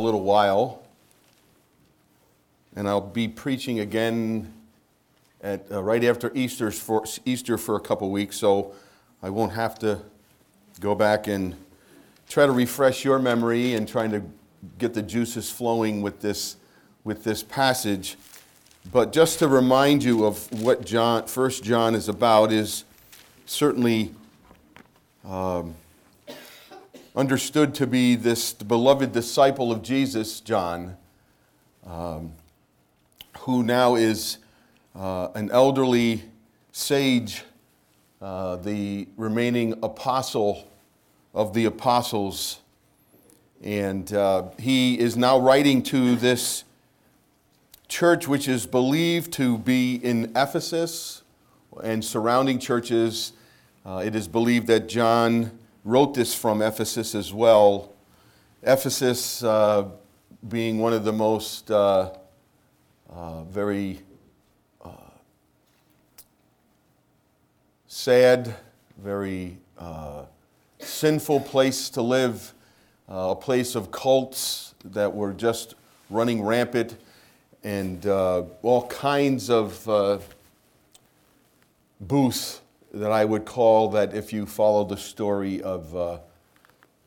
little while, and I'll be preaching again at, uh, right after Easter's for, Easter for a couple weeks, so I won't have to go back and try to refresh your memory and trying to get the juices flowing with this, with this passage. But just to remind you of what John, First John is about, is certainly um, understood to be this beloved disciple of Jesus, John, um, who now is uh, an elderly sage, uh, the remaining apostle of the apostles. And uh, he is now writing to this church, which is believed to be in Ephesus and surrounding churches. Uh, it is believed that John wrote this from Ephesus as well. Ephesus uh, being one of the most uh, uh very uh, sad, very uh, sinful place to live, a place of cults that were just running rampant and uh, all kinds of uh, booths that I would call that if you follow the story of uh,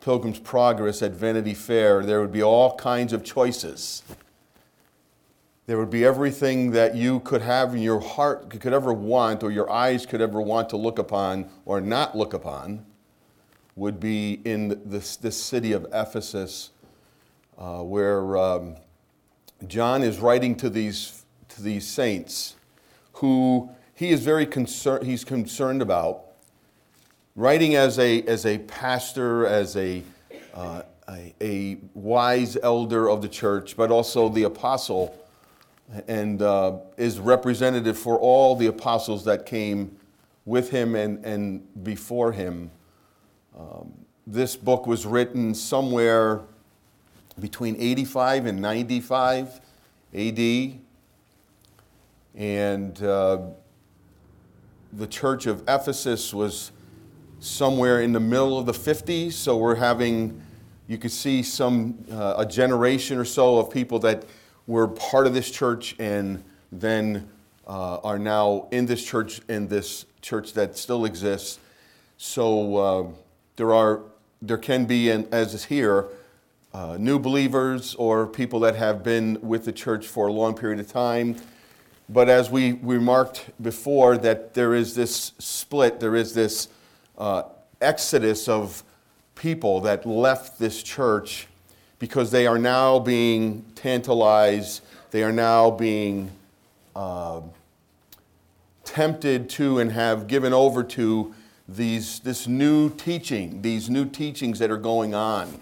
Pilgrim's Progress at Vanity Fair, there would be all kinds of choices. There would be everything that you could have in your heart, could ever want, or your eyes could ever want to look upon or not look upon, would be in this, this city of Ephesus, uh, where um, John is writing to these, to these saints who he is very concerned, he's concerned about. Writing as a, as a pastor, as a, uh, a, a, wise elder of the church, but also the apostle, and uh, is representative for all the apostles that came with him and, and before him. Um, this book was written somewhere between 85 and 95 AD. And uh, the church of Ephesus was somewhere in the middle of the 50s. So we're having, you could see some, uh, a generation or so of people that were part of this church and then uh, are now in this church, in this church that still exists. So uh, there are, there can be, and as is here, uh, new believers or people that have been with the church for a long period of time. But as we remarked before, that there is this split, there is this uh, exodus of people that left this church because they are now being tantalized, they are now being uh, tempted to and have given over to these, this new teaching, these new teachings that are going on.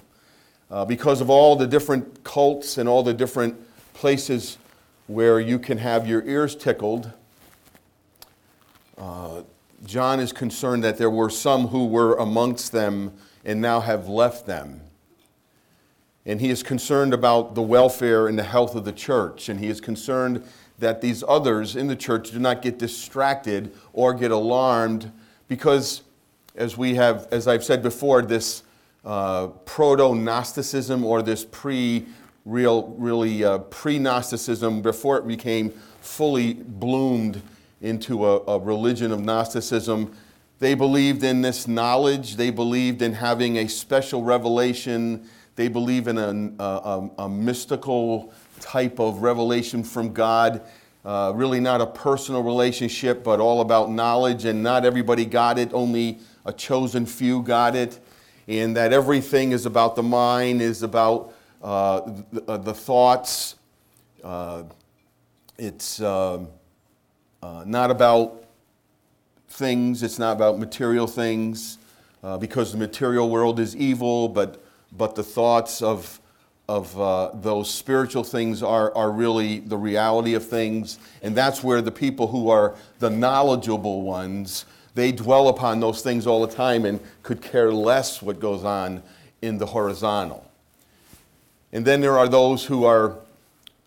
Uh, because of all the different cults and all the different places where you can have your ears tickled. Uh, John is concerned that there were some who were amongst them and now have left them. And he is concerned about the welfare and the health of the church. And he is concerned that these others in the church do not get distracted or get alarmed because, as we have, as I've said before, this uh, proto Gnosticism or this pre real really uh, pre Gnosticism before it became fully bloomed into a, a, religion of Gnosticism. They believed in this knowledge, they believed in having a special revelation, they believe in a, a, a mystical type of revelation from God. Uh, really, not a personal relationship, but all about knowledge, and not everybody got it, only a chosen few got it and that everything is about the mind, is about uh, the, uh, the, thoughts. Uh, it's um, uh, not about things, it's not about material things, uh, because the material world is evil, but, but the thoughts of, of uh, those spiritual things are, are really the reality of things. And that's where the people who are the knowledgeable ones they dwell upon those things all the time and could care less what goes on in the horizontal. And then there are those who are,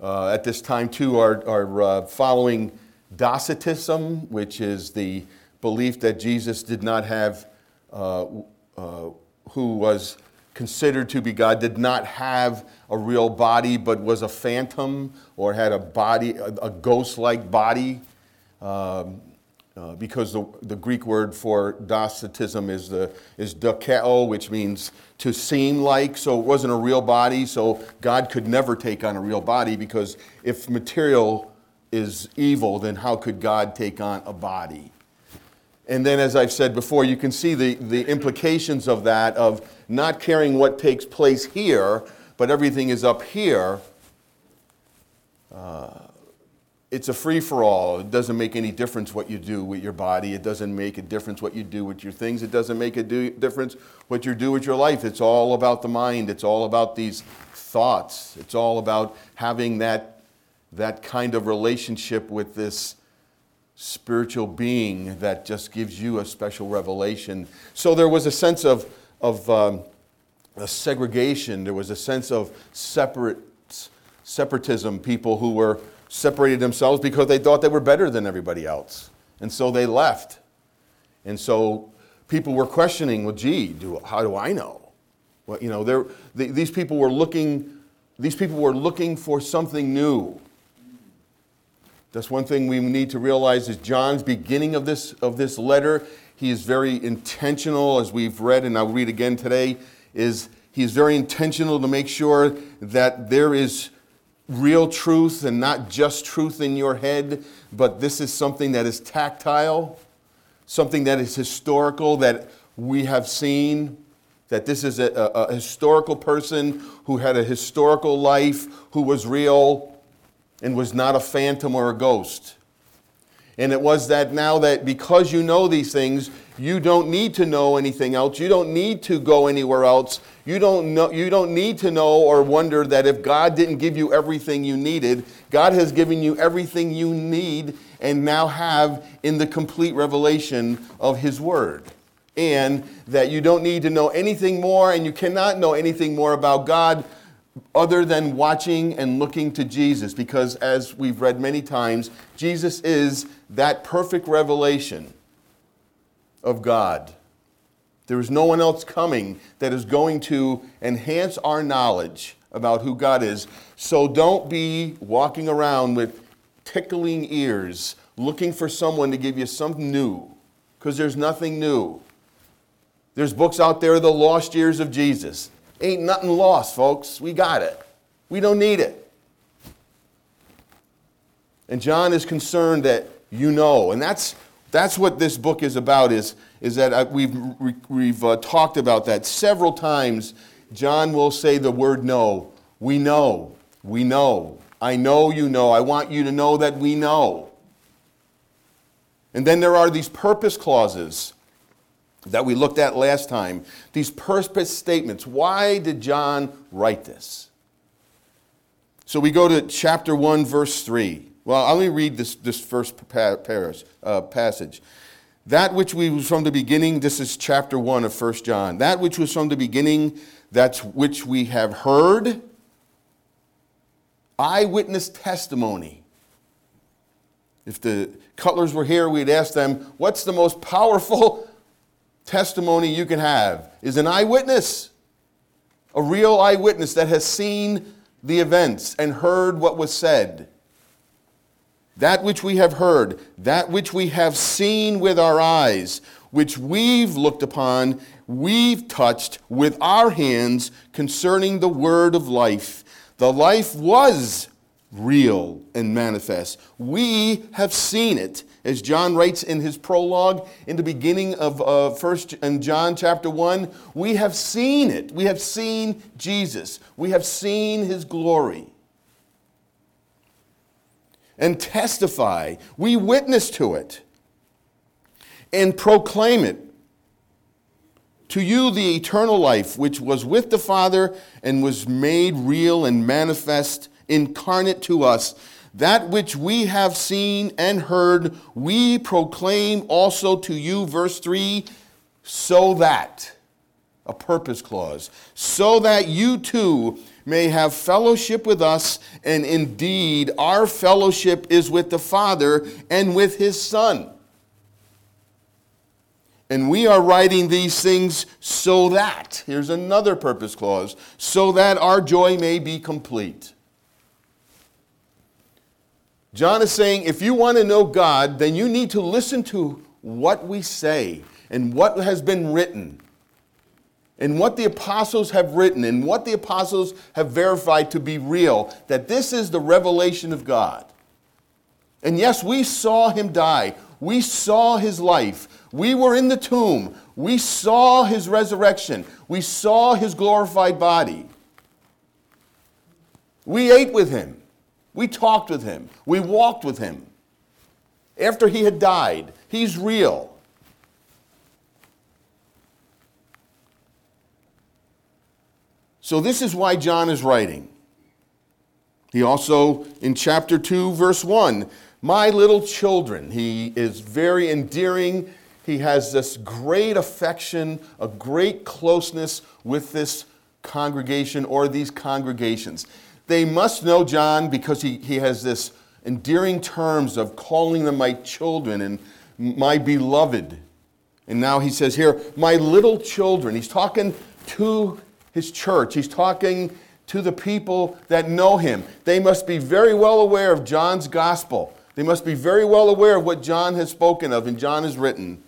uh, at this time too, are, are uh, following Docetism, which is the belief that Jesus did not have, uh, uh who was considered to be God did not have a real body but was a phantom or had a body, a, a ghost like body. Um, uh, because the, the Greek word for docetism is, the, is dokeo, which means to seem like. So it wasn't a real body. So God could never take on a real body because if material is evil, then how could God take on a body? And then, as I've said before, you can see the, the implications of that, of not caring what takes place here, but everything is up here. Uh, it's a free for all. It doesn't make any difference what you do with your body. It doesn't make a difference what you do with your things. It doesn't make a do- difference what you do with your life. It's all about the mind. It's all about these thoughts. It's all about having that, that kind of relationship with this spiritual being that just gives you a special revelation. So there was a sense of, of um, a segregation, there was a sense of separate, separatism, people who were separated themselves because they thought they were better than everybody else. And so they left. And so people were questioning, well, gee, do, how do I know? Well, you know, they, these people were looking, these people were looking for something new. That's one thing we need to realize is John's beginning of this, of this letter. He is very intentional, as we've read, and I'll read again today, is he is very intentional to make sure that there is real truth and not just truth in your head, but this is something that is tactile, something that is historical that we have seen. That this is a, a, a historical person who had a historical life, who was real and was not a phantom or a ghost. And it was that now that because you know these things, you don't need to know anything else. You don't need to go anywhere else. You don't, know, you don't need to know or wonder that if God didn't give you everything you needed, God has given you everything you need and now have in the complete revelation of His Word. And that you don't need to know anything more and you cannot know anything more about God other than watching and looking to Jesus, because as we've read many times, Jesus is that perfect revelation of God. There is no one else coming that is going to enhance our knowledge about who God is. So don't be walking around with tickling ears looking for someone to give you something new, because there's nothing new. There's books out there, The Lost Years of Jesus. Ain't nothing lost, folks. We got it. We don't need it. And John is concerned that you know. And that's, that's what this book is about, is, is that uh, we've, we've uh, talked about that several times. John will say the word know. We know. We know. I know you know. I want you to know that we know. And then there are these purpose clauses that we looked at last time. These purpose statements. Why did John write this? So we go to chapter 1, verse 3. Well, let me read this, this first uh, passage. That which we was from the beginning, this is chapter 1 of 1 John. That which was from the beginning, that which we have heard, eyewitness testimony. If the Cutlers were here, we'd ask them, what's the most powerful testimony you can have? Is an eyewitness, a real eyewitness that has seen the events and heard what was said. That which we have heard, that which we have seen with our eyes, which we've looked upon, we've touched with our hands concerning the word of life. The life was real and manifest. We have seen it. As John writes in his prologue in the beginning of uh, First and John chapter 1, we have seen it. We have seen Jesus. We have seen his glory and testify. We witness to it and proclaim it. To you, the eternal life, which was with the Father and was made real and manifest, incarnate to us, that which we have seen and heard, we proclaim also to you, verse 3, so that, a purpose clause, so that you too may have fellowship with us, and indeed our fellowship is with the Father and with his Son. And we are writing these things so that, here's another purpose clause, so that our joy may be complete. John is saying if you want to know God, then you need to listen to what we say and what has been written and what the apostles have written and what the apostles have verified to be real that this is the revelation of God. And yes, we saw him die. We saw his life. We were in the tomb. We saw his resurrection. We saw his glorified body. We ate with him. We talked with him. We walked with him. After he had died, he's real. So, this is why John is writing. He also, in chapter 2, verse 1, my little children, he is very endearing. He has this great affection, a great closeness with this congregation or these congregations. They must know John because he, he has this endearing terms of calling them my children and my beloved. And now he says here, my little children. He's talking to his church, he's talking to the people that know him. They must be very well aware of John's gospel. They must be very well aware of what John has spoken of and John has written.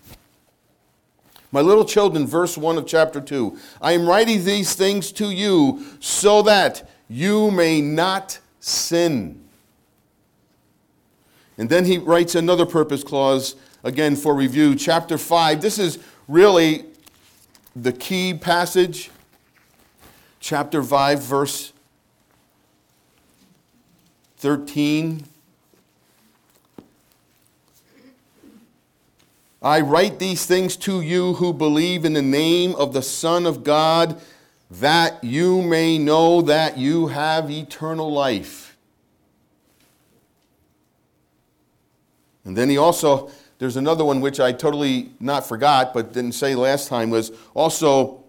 My little children, verse 1 of chapter 2 I am writing these things to you so that you may not sin. And then he writes another purpose clause, again for review, chapter 5. This is really the key passage. Chapter 5, verse 13. I write these things to you who believe in the name of the Son of God that you may know that you have eternal life. And then he also, there's another one which I totally not forgot, but didn't say last time, was also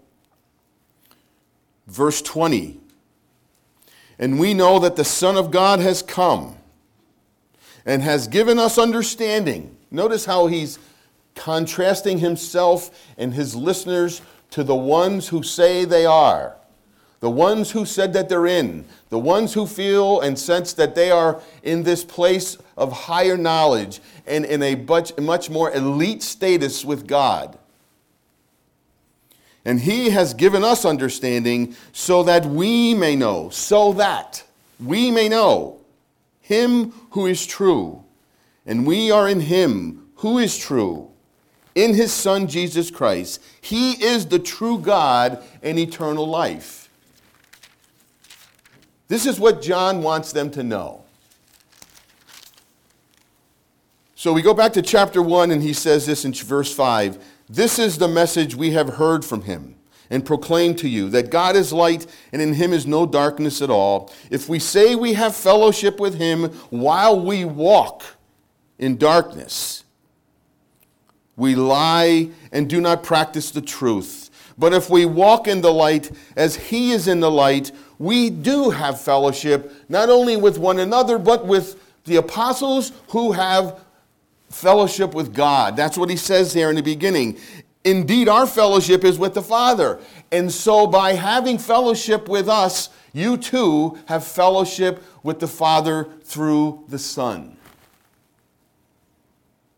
verse 20. And we know that the Son of God has come and has given us understanding. Notice how he's contrasting himself and his listeners to the ones who say they are, the ones who said that they're in, the ones who feel and sense that they are in this place of higher knowledge and in a much, much more elite status with God. And He has given us understanding so that we may know, so that we may know Him who is true, and we are in Him who is true in his Son Jesus Christ. He is the true God and eternal life. This is what John wants them to know. So we go back to chapter 1, and he says this in verse 5 This is the message we have heard from him and proclaim to you that God is light and in him is no darkness at all. If we say we have fellowship with him while we walk in darkness, we lie and do not practice the truth. But if we walk in the light as he is in the light, we do have fellowship, not only with one another, but with the apostles who have fellowship with God. That's what he says here in the beginning. Indeed, our fellowship is with the Father. And so, by having fellowship with us, you too have fellowship with the Father through the Son.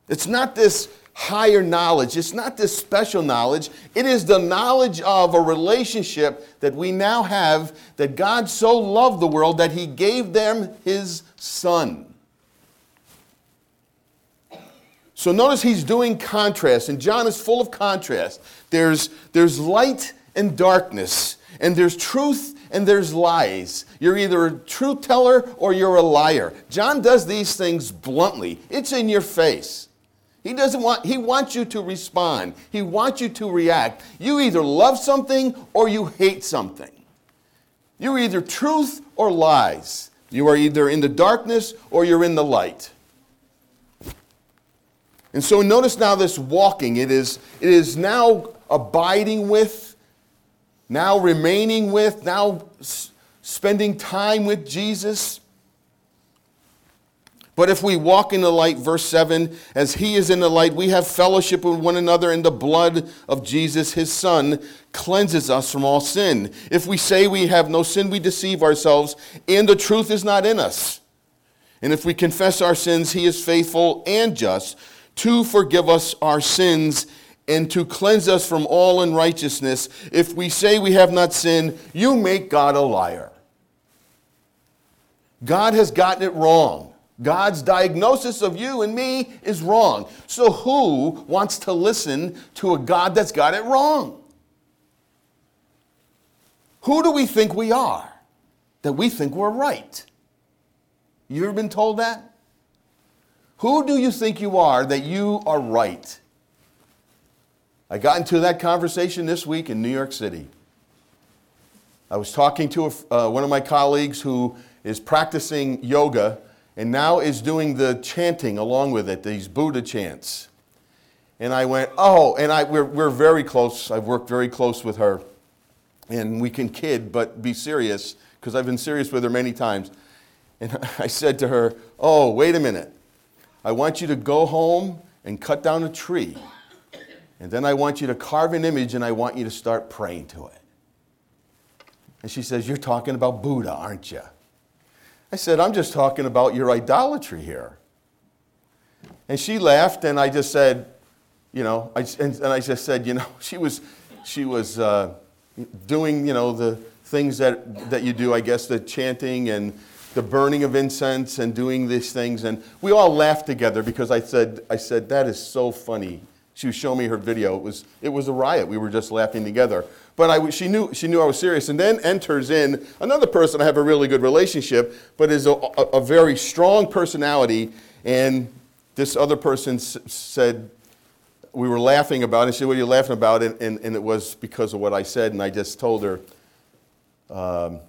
It's not this higher knowledge. It's not this special knowledge, it is the knowledge of a relationship that we now have that God so loved the world that he gave them his son. So notice he's doing contrast, and John is full of contrast. There's, there's light and darkness, and there's truth and there's lies. You're either a truth teller or you're a liar. John does these things bluntly, it's in your face. He doesn't want, he wants you to respond. He wants you to react. You either love something or you hate something. You're either truth or lies. You are either in the darkness or you're in the light. And so notice now this walking. It is, it is now abiding with, now remaining with, now spending time with Jesus. But if we walk in the light, verse 7, as he is in the light, we have fellowship with one another, and the blood of Jesus, his son, cleanses us from all sin. If we say we have no sin, we deceive ourselves, and the truth is not in us. And if we confess our sins, he is faithful and just to forgive us our sins and to cleanse us from all unrighteousness. If we say we have not sinned, you make God a liar. God has gotten it wrong. God's diagnosis of you and me is wrong. So, who wants to listen to a God that's got it wrong? Who do we think we are that we think we're right? You ever been told that? Who do you think you are that you are right? I got into that conversation this week in New York City. I was talking to a, uh, one of my colleagues who is practicing yoga and now is doing the chanting along with it, these Buddha chants. And I went, oh, and I, we're, we're very close. I've worked very close with her. And we can kid, but be serious, because I've been serious with her many times. And I said to her, oh, wait a minute. I want you to go home and cut down a tree. And then I want you to carve an image and I want you to start praying to it. And she says, You're talking about Buddha, aren't you? I said, I'm just talking about your idolatry here. And she laughed, and I just said, you know, I, and, and, I just said, you know, she was, she was uh, doing, you know, the things that, that you do, I guess, the chanting and the burning of incense and doing these things. And we all laughed together because I said, I said, that is so funny. She was showing me her video. It was, it was a riot. We were just laughing together. But I, she, knew, she knew I was serious. And then enters in another person I have a really good relationship, but is a, a, a very strong personality. And this other person s- said, we were laughing about it. She said, What are you laughing about? And, and, and, it was because of what I said. And I just told her um,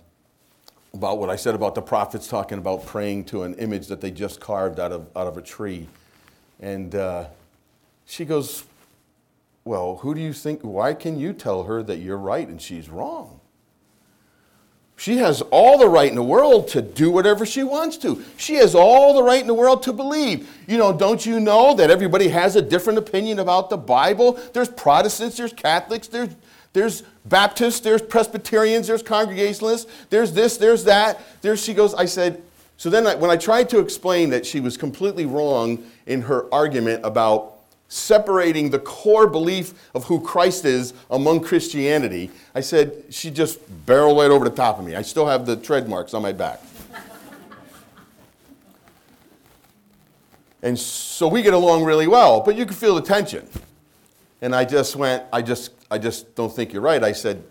about what I said about the prophets talking about praying to an image that they just carved out of, out of a tree. And uh, she goes, well, who do you think? Why can you tell her that you're right and she's wrong? She has all the right in the world to do whatever she wants to. She has all the right in the world to believe. You know, don't you know that everybody has a different opinion about the Bible? There's Protestants, there's Catholics, there's, there's Baptists, there's Presbyterians, there's Congregationalists, there's this, there's that. There she goes. I said, so then I, when I tried to explain that she was completely wrong in her argument about separating the core belief of who Christ is among Christianity, I said, she just barreled right over the top of me. I still have the tread marks on my back. and so we get along really well, but you can feel the tension. And I just went, I just, I just don't think you're right. I said,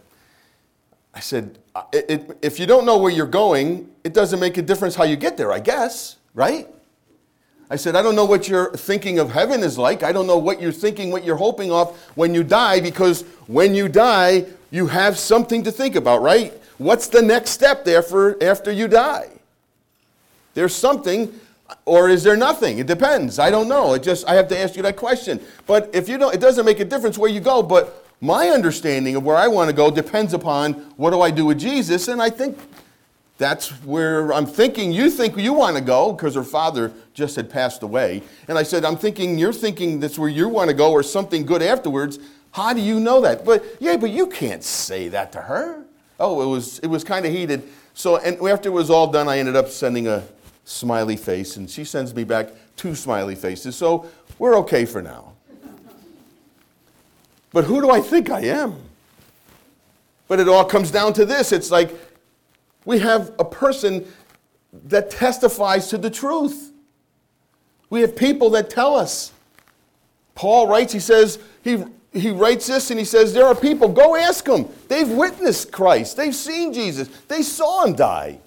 I said, it, it, if you don't know where you're going, it doesn't make a difference how you get there, I guess, right? I said, I don't know what your thinking of heaven is like. I don't know what you're thinking, what you're hoping of when you die, because when you die, you have something to think about, right? What's the next step there for after you die? There's something, or is there nothing? It depends. I don't know. It just I have to ask you that question. But if you don't, it doesn't make a difference where you go. But my understanding of where I want to go depends upon what do I do with Jesus, and I think that's where I'm thinking you think you want to go because her father just had passed away. And I said, I'm thinking you're thinking that's where you want to go or something good afterwards. How do you know that? But yeah, but you can't say that to her. Oh, it was it was kind of heated. So and after it was all done, I ended up sending a smiley face, and she sends me back two smiley faces. So we're okay for now. But who do I think I am? But it all comes down to this. It's like we have a person that testifies to the truth. We have people that tell us. Paul writes, he says, he, he writes this and he says, There are people, go ask them. They've witnessed Christ, they've seen Jesus, they saw him die.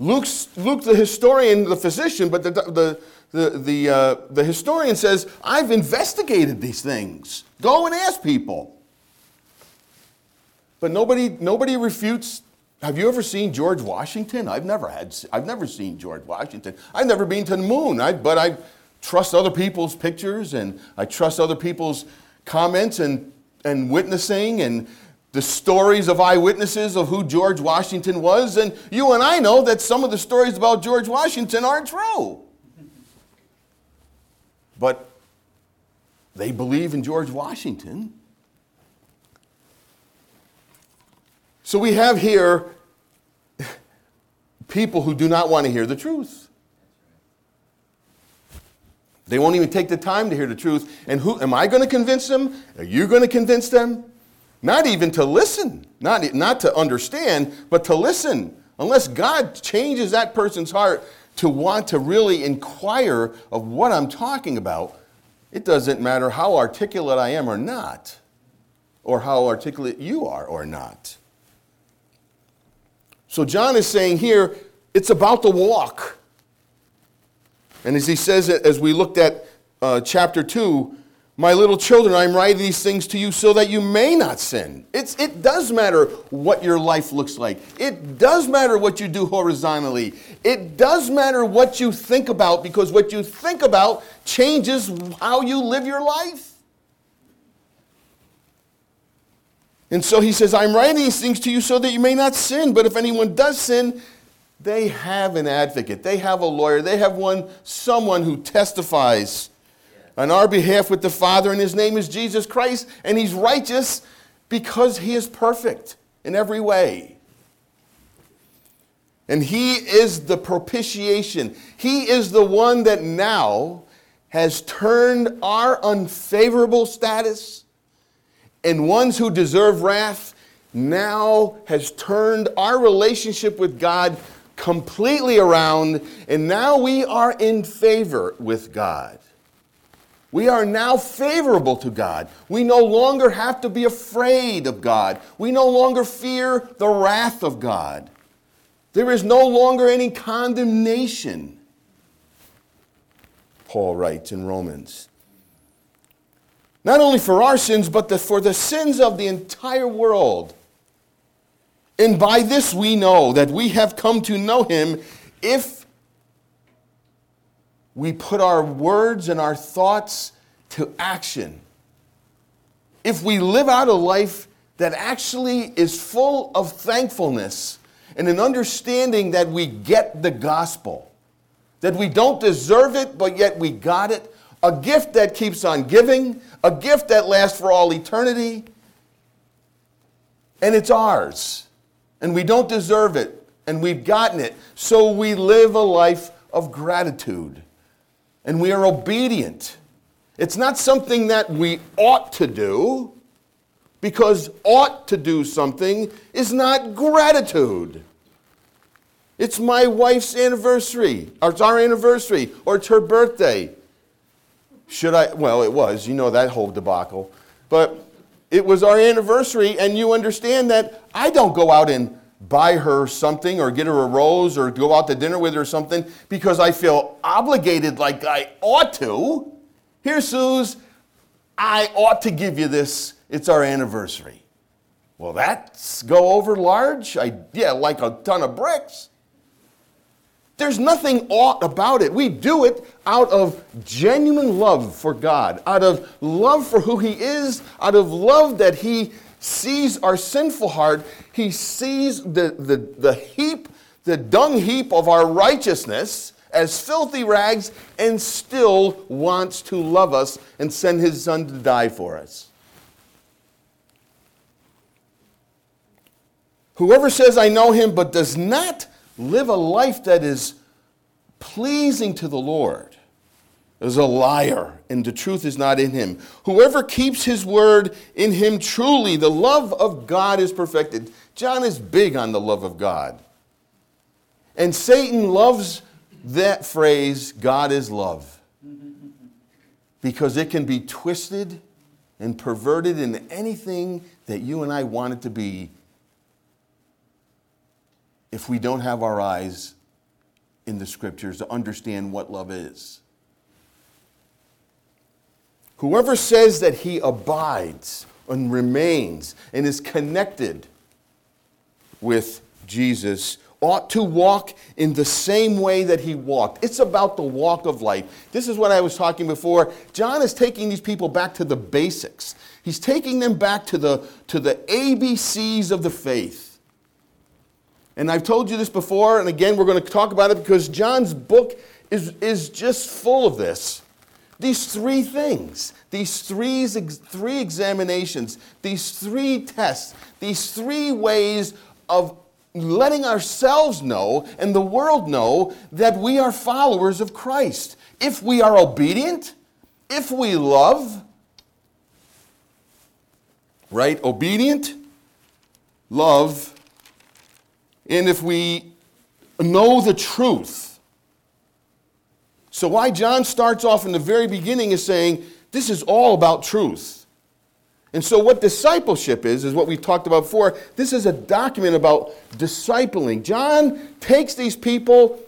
Luke's, Luke, the historian, the physician, but the, the, the, the, uh, the historian says, I've investigated these things. Go and ask people. But nobody, nobody refutes. Have you ever seen George Washington? I've never had. I've never seen George Washington. I've never been to the moon. I, but I trust other people's pictures and I trust other people's comments and, and witnessing. And the stories of eyewitnesses of who George Washington was, and you and I know that some of the stories about George Washington aren't true. But they believe in George Washington. So we have here people who do not want to hear the truth. They won't even take the time to hear the truth. And who am I going to convince them? Are you going to convince them? Not even to listen, not, not to understand, but to listen. Unless God changes that person's heart to want to really inquire of what I'm talking about, it doesn't matter how articulate I am or not, or how articulate you are or not. So John is saying here, it's about the walk. And as he says, it, as we looked at uh, chapter 2, my little children, I'm writing these things to you so that you may not sin. It's, it does matter what your life looks like. It does matter what you do horizontally. It does matter what you think about because what you think about changes how you live your life. And so he says, I'm writing these things to you so that you may not sin. But if anyone does sin, they have an advocate, they have a lawyer, they have one, someone who testifies on our behalf with the Father, and his name is Jesus Christ, and he's righteous because he is perfect in every way. And he is the propitiation. He is the one that now has turned our unfavorable status and ones who deserve wrath now has turned our relationship with God completely around, and now we are in favor with God. We are now favorable to God. We no longer have to be afraid of God. We no longer fear the wrath of God. There is no longer any condemnation, Paul writes in Romans. Not only for our sins, but the, for the sins of the entire world. And by this we know that we have come to know him if we put our words and our thoughts to action, if we live out a life that actually is full of thankfulness and an understanding that we get the gospel, that we don't deserve it, but yet we got it, a gift that keeps on giving, a gift that lasts for all eternity, and it's ours, and we don't deserve it, and we've gotten it, so we live a life of gratitude and we are obedient. It's not something that we ought to do, because ought to do something is not gratitude. It's my wife's anniversary, or it's our anniversary, or it's her birthday. Should I? Well, it was, you know that whole debacle. But it was our anniversary, and you understand that I don't go out and buy her something or get her a rose or go out to dinner with her or something because I feel obligated like I ought to. Here, Suze, I ought to give you this. It's our anniversary. Well, that's go over large. I yeah, like a ton of bricks. There's nothing ought about it. We do it out of genuine love for God, out of love for who He is, out of love that He sees our sinful heart. He sees the, the, the heap, the dung heap of our righteousness as filthy rags and still wants to love us and send his son to die for us. Whoever says, I know him, but does not live a life that is pleasing to the Lord is a liar, and the truth is not in him. Whoever keeps his word in him truly, the love of God is perfected. John is big on the love of God. And Satan loves that phrase, God is love, because it can be twisted and perverted into anything that you and I want it to be if we don't have our eyes in the scriptures to understand what love is. Whoever says that he abides and remains and is connected with Jesus ought to walk in the same way that he walked. It's about the walk of life. This is what I was talking before. John is taking these people back to the basics. He's taking them back to the, to the ABCs of the faith. And I've told you this before, and again, we're going to talk about it because John's book is, is just full of this. These three things, these three, three examinations, these three tests, these three ways of letting ourselves know and the world know that we are followers of Christ. If we are obedient, if we love, right? Obedient, love, and if we know the truth. So, why John starts off in the very beginning is saying this is all about truth. And so, what discipleship is, is what we talked about before. This is a document about discipling. John takes these people,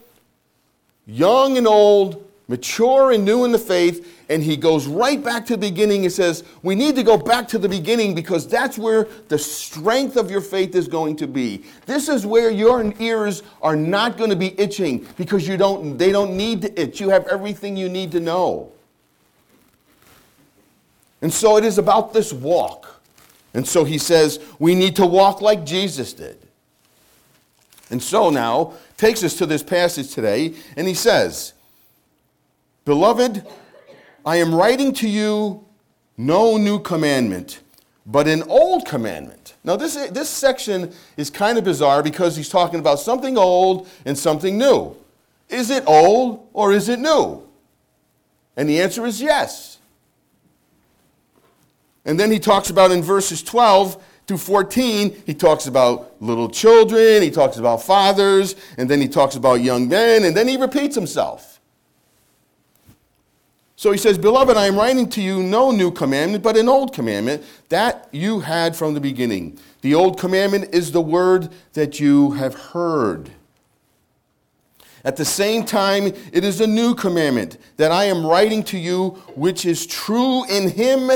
young and old, mature and new in the faith, and he goes right back to the beginning and says, We need to go back to the beginning because that's where the strength of your faith is going to be. This is where your ears are not going to be itching because you don't, they don't need to itch. You have everything you need to know. And so it is about this walk. And so he says, we need to walk like Jesus did. And so now takes us to this passage today, and he says, Beloved, I am writing to you no new commandment, but an old commandment. Now, this, this section is kind of bizarre because he's talking about something old and something new. Is it old or is it new? And the answer is yes. And then he talks about in verses 12 through 14, he talks about little children, he talks about fathers, and then he talks about young men, and then he repeats himself. So he says, Beloved, I am writing to you no new commandment, but an old commandment that you had from the beginning. The old commandment is the word that you have heard. At the same time, it is a new commandment that I am writing to you, which is true in him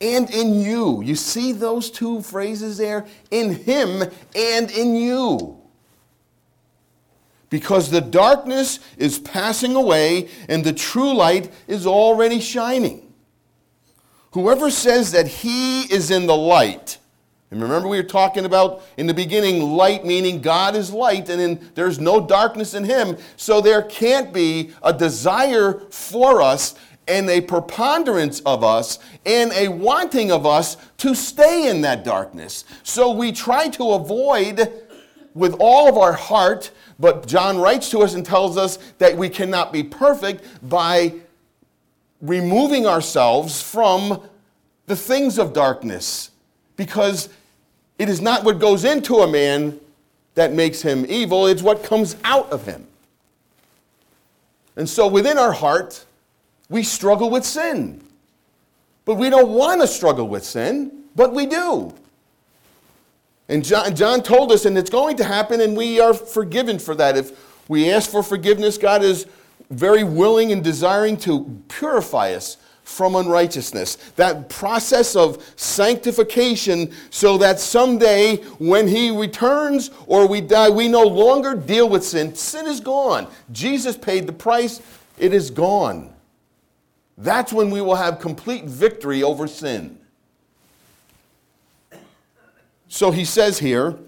and in you. You see those two phrases there? In him and in you. Because the darkness is passing away and the true light is already shining. Whoever says that he is in the light, and remember we were talking about in the beginning light meaning God is light and in, there's no darkness in him, so there can't be a desire for us and a preponderance of us and a wanting of us to stay in that darkness. So we try to avoid with all of our heart, but John writes to us and tells us that we cannot be perfect by removing ourselves from the things of darkness because it is not what goes into a man that makes him evil, it's what comes out of him. And so within our heart, we struggle with sin. But we don't want to struggle with sin, but we do. And John, John told us, and it's going to happen, and we are forgiven for that. If we ask for forgiveness, God is very willing and desiring to purify us from unrighteousness. That process of sanctification, so that someday when He returns or we die, we no longer deal with sin. Sin is gone. Jesus paid the price, it is gone. That's when we will have complete victory over sin. So he says here,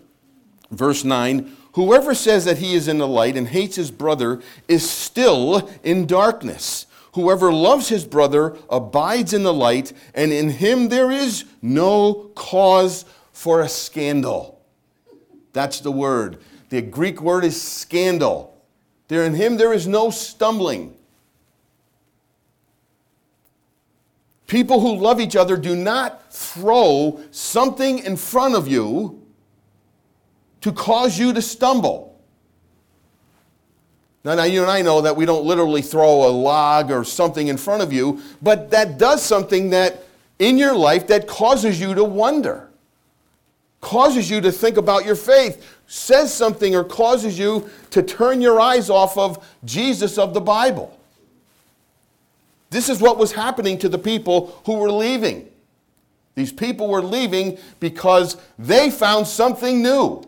verse 9, whoever says that he is in the light and hates his brother is still in darkness. Whoever loves his brother abides in the light, and in him there is no cause for a scandal. That's the word. The Greek word is scandal. There in him there is no stumbling. People who love each other do not throw something in front of you to cause you to stumble. Now, now, you and I know that we don't literally throw a log or something in front of you, but that does something that in your life that causes you to wonder, causes you to think about your faith, says something or causes you to turn your eyes off of Jesus of the Bible. This is what was happening to the people who were leaving. These people were leaving because they found something new.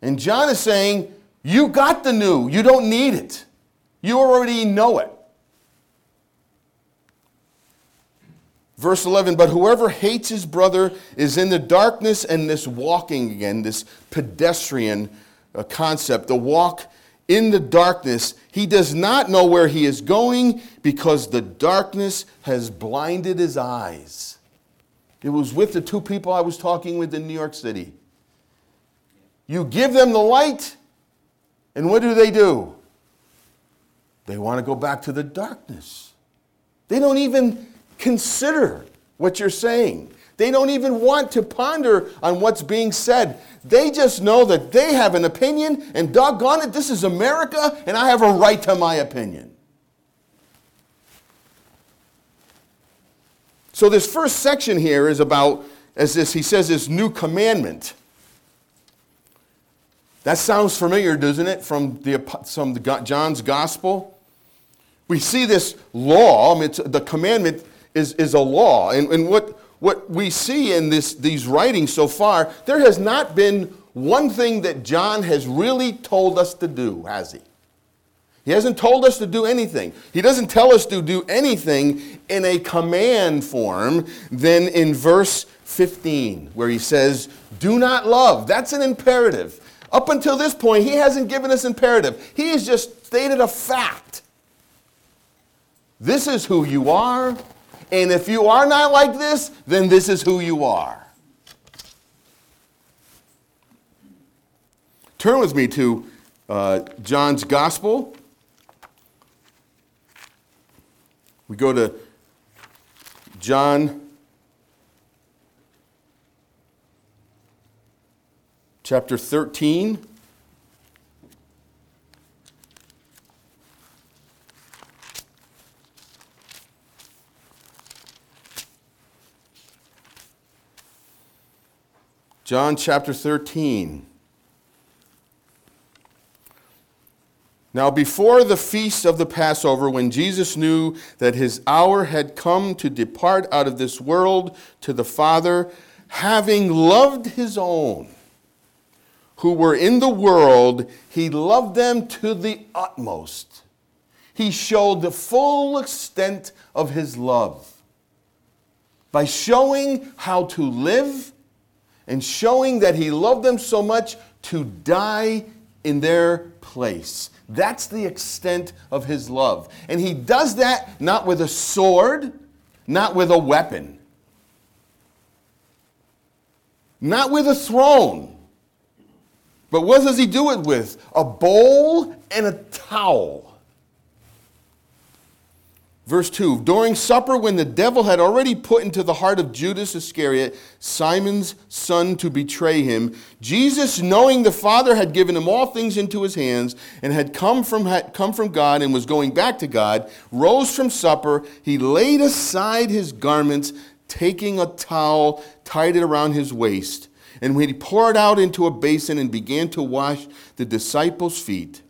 And John is saying, You got the new, you don't need it. You already know it. Verse 11, but whoever hates his brother is in the darkness, and this walking again, this pedestrian uh, concept, the walk in the darkness, he does not know where he is going because the darkness has blinded his eyes. It was with the two people I was talking with in New York City. You give them the light, and what do they do? They want to go back to the darkness. They don't even consider what you're saying. They don't even want to ponder on what's being said. They just know that they have an opinion, and doggone it, this is America, and I have a right to my opinion. So, this first section here is about, as this, he says, this new commandment. That sounds familiar, doesn't it, from, the, from John's gospel? We see this law, I mean, the commandment is, is a law. And, and what, what we see in this, these writings so far, there has not been one thing that John has really told us to do, has he? He hasn't told us to do anything. He doesn't tell us to do anything in a command form than in verse 15, where he says, Do not love. That's an imperative. Up until this point, he hasn't given us imperative. He has just stated a fact. This is who you are. And if you are not like this, then this is who you are. Turn with me to uh, John's Gospel. We go to John chapter 13. John chapter 13. Now, before the feast of the Passover, when Jesus knew that his hour had come to depart out of this world to the Father, having loved his own who were in the world, he loved them to the utmost. He showed the full extent of his love by showing how to live and showing that he loved them so much to die in their place. That's the extent of his love. And he does that not with a sword, not with a weapon, not with a throne. But what does he do it with? A bowl and a towel. Verse 2 During supper, when the devil had already put into the heart of Judas Iscariot, Simon's son, to betray him, Jesus, knowing the Father had given him all things into his hands and had come from, had come from God and was going back to God, rose from supper. He laid aside his garments, taking a towel, tied it around his waist. And when he poured out into a basin and began to wash the disciples' feet,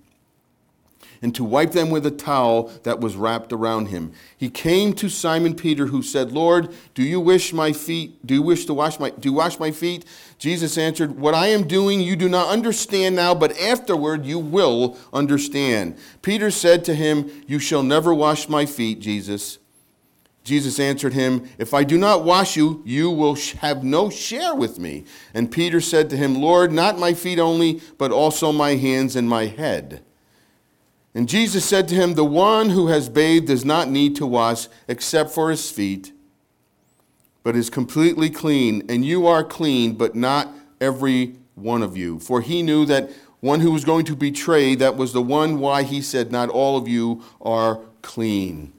and to wipe them with a towel that was wrapped around him. He came to Simon Peter, who said, Lord, do you wish my feet? Do you wish to wash my do wash my feet? Jesus answered, What I am doing you do not understand now, but afterward you will understand. Peter said to him, You shall never wash my feet, Jesus. Jesus answered him, If I do not wash you, you will have no share with me. And Peter said to him, Lord, not my feet only, but also my hands and my head. And Jesus said to him, The one who has bathed does not need to wash except for his feet, but is completely clean. And you are clean, but not every one of you. For he knew that one who was going to betray, that was the one why he said, Not all of you are clean.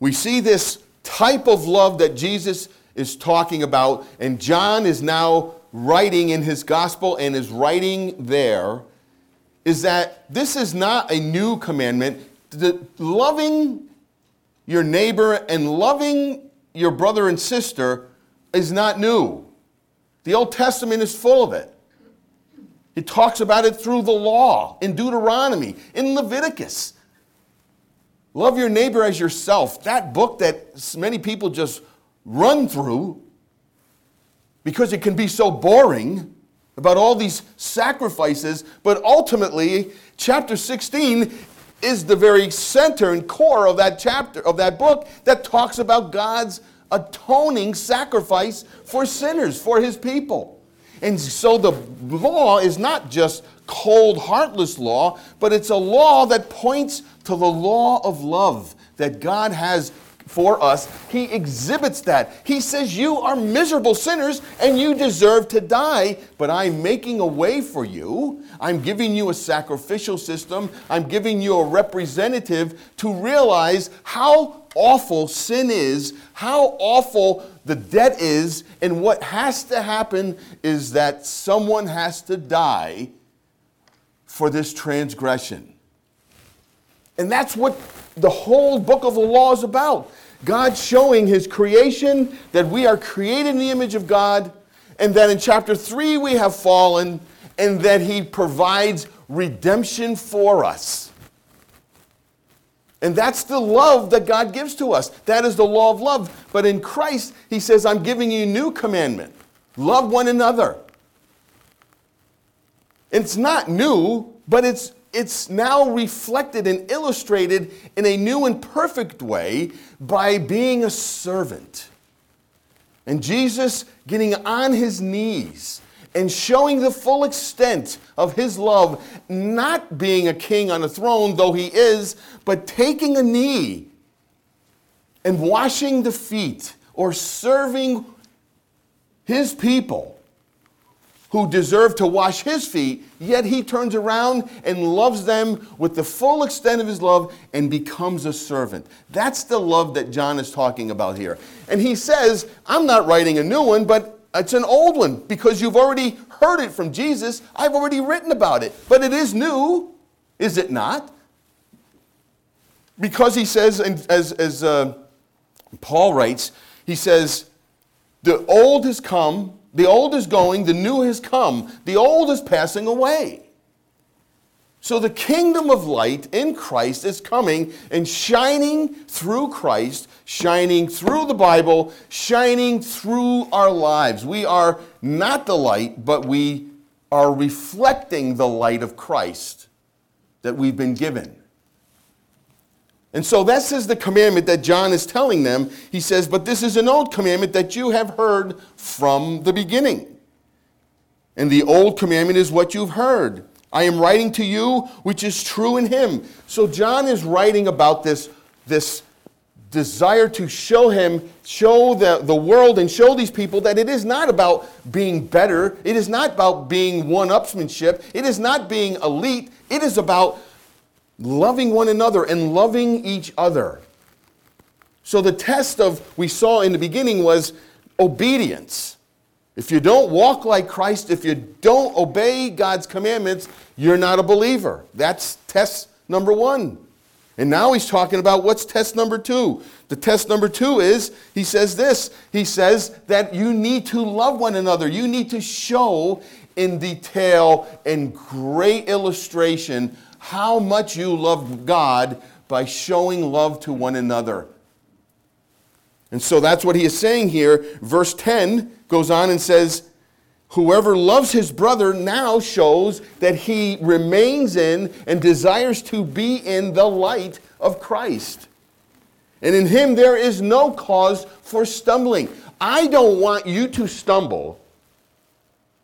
We see this type of love that Jesus is talking about, and John is now writing in his gospel and is writing there is that this is not a new commandment. The loving your neighbor and loving your brother and sister is not new. The Old Testament is full of it. It talks about it through the law in Deuteronomy, in Leviticus. Love your neighbor as yourself. That book that many people just run through because it can be so boring about all these sacrifices, but ultimately, chapter 16 is the very center and core of that chapter, of that book, that talks about God's atoning sacrifice for sinners, for his people. And so the law is not just cold, heartless law, but it's a law that points to the law of love that God has for us. He exhibits that. He says, You are miserable sinners and you deserve to die, but I'm making a way for you. I'm giving you a sacrificial system. I'm giving you a representative to realize how awful sin is, how awful the debt is, and what has to happen is that someone has to die for this transgression. And that's what the whole book of the law is about. God showing his creation, that we are created in the image of God, and that in chapter 3 we have fallen, and that he provides redemption for us. And that's the love that God gives to us. That is the law of love. But in Christ, he says, I'm giving you a new commandment love one another. It's not new, but it's it's now reflected and illustrated in a new and perfect way by being a servant. And Jesus getting on his knees and showing the full extent of his love, not being a king on a throne, though he is, but taking a knee and washing the feet or serving his people who deserve to wash his feet, yet he turns around and loves them with the full extent of his love and becomes a servant. That's the love that John is talking about here. And he says, I'm not writing a new one, but it's an old one because you've already heard it from Jesus. I've already written about it. But it is new, is it not? Because he says, and as, as uh, Paul writes, he says, The old has come the old is going, the new has come, the old is passing away. So the kingdom of light in Christ is coming and shining through Christ, shining through the Bible, shining through our lives. We are not the light, but we are reflecting the light of Christ that we've been given. And so this is the commandment that John is telling them. He says, But this is an old commandment that you have heard from the beginning. And the old commandment is what you've heard. I am writing to you, which is true in him. So John is writing about this, this desire to show him, show the, the world, and show these people that it is not about being better. It is not about being one upsmanship. It is not being elite. It is about loving one another and loving each other. So the test of we saw in the beginning was obedience. If you don't walk like Christ, if you don't obey God's commandments, you're not a believer. That's test number 1. And now he's talking about what's test number 2. The test number 2 is he says this. He says that you need to love one another. You need to show in detail and great illustration how much you love God by showing love to one another. And so that's what he is saying here. Verse 10 goes on and says, Whoever loves his brother now shows that he remains in and desires to be in the light of Christ. And in him there is no cause for stumbling. I don't want you to stumble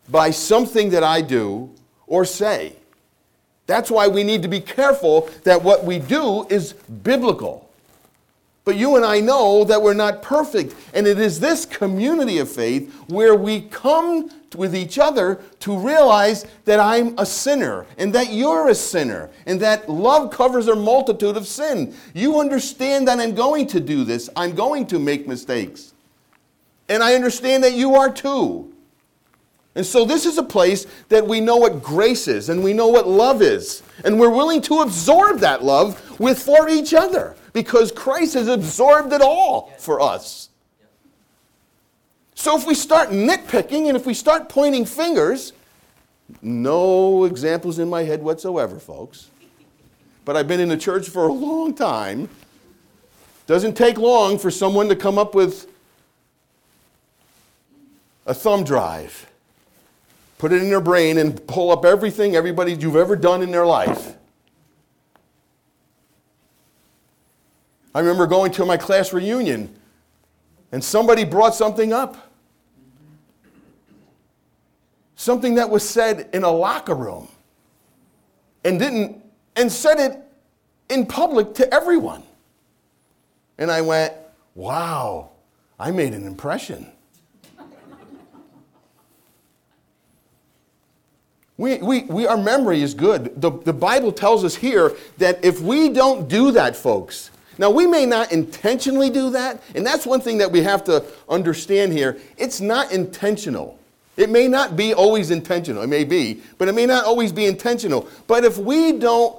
by something that I do or say. That's why we need to be careful that what we do is biblical. But you and I know that we're not perfect. And it is this community of faith where we come with each other to realize that I'm a sinner and that you're a sinner and that love covers a multitude of sin. You understand that I'm going to do this, I'm going to make mistakes. And I understand that you are too. And so this is a place that we know what grace is and we know what love is. And we're willing to absorb that love with for each other because Christ has absorbed it all for us. So if we start nitpicking and if we start pointing fingers, no examples in my head whatsoever, folks. But I've been in the church for a long time. Doesn't take long for someone to come up with a thumb drive, put it in their brain, and pull up everything everybody you've ever done in their life. I remember going to my class reunion and somebody brought something up. Something that was said in a locker room and didn't and said it in public to everyone. And I went, "Wow, I made an impression." We, we, we, our memory is good. The, the Bible tells us here that if we don't do that, folks, now, we may not intentionally do that, and that's one thing that we have to understand here. It's not intentional. It may not be always intentional. It may be, but it may not always be intentional. But if we don't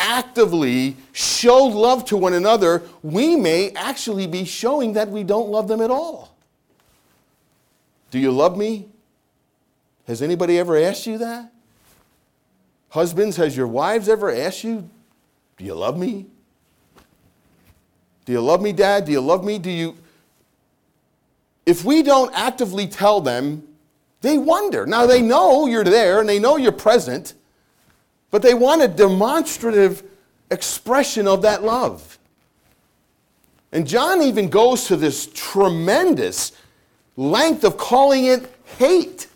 actively show love to one another, we may actually be showing that we don't love them at all. Do you love me? Has anybody ever asked you that? Husbands, has your wives ever asked you, Do you love me? Do you love me, Dad? Do you love me? Do you. If we don't actively tell them, they wonder. Now, they know you're there and they know you're present, but they want a demonstrative expression of that love. And John even goes to this tremendous length of calling it hate,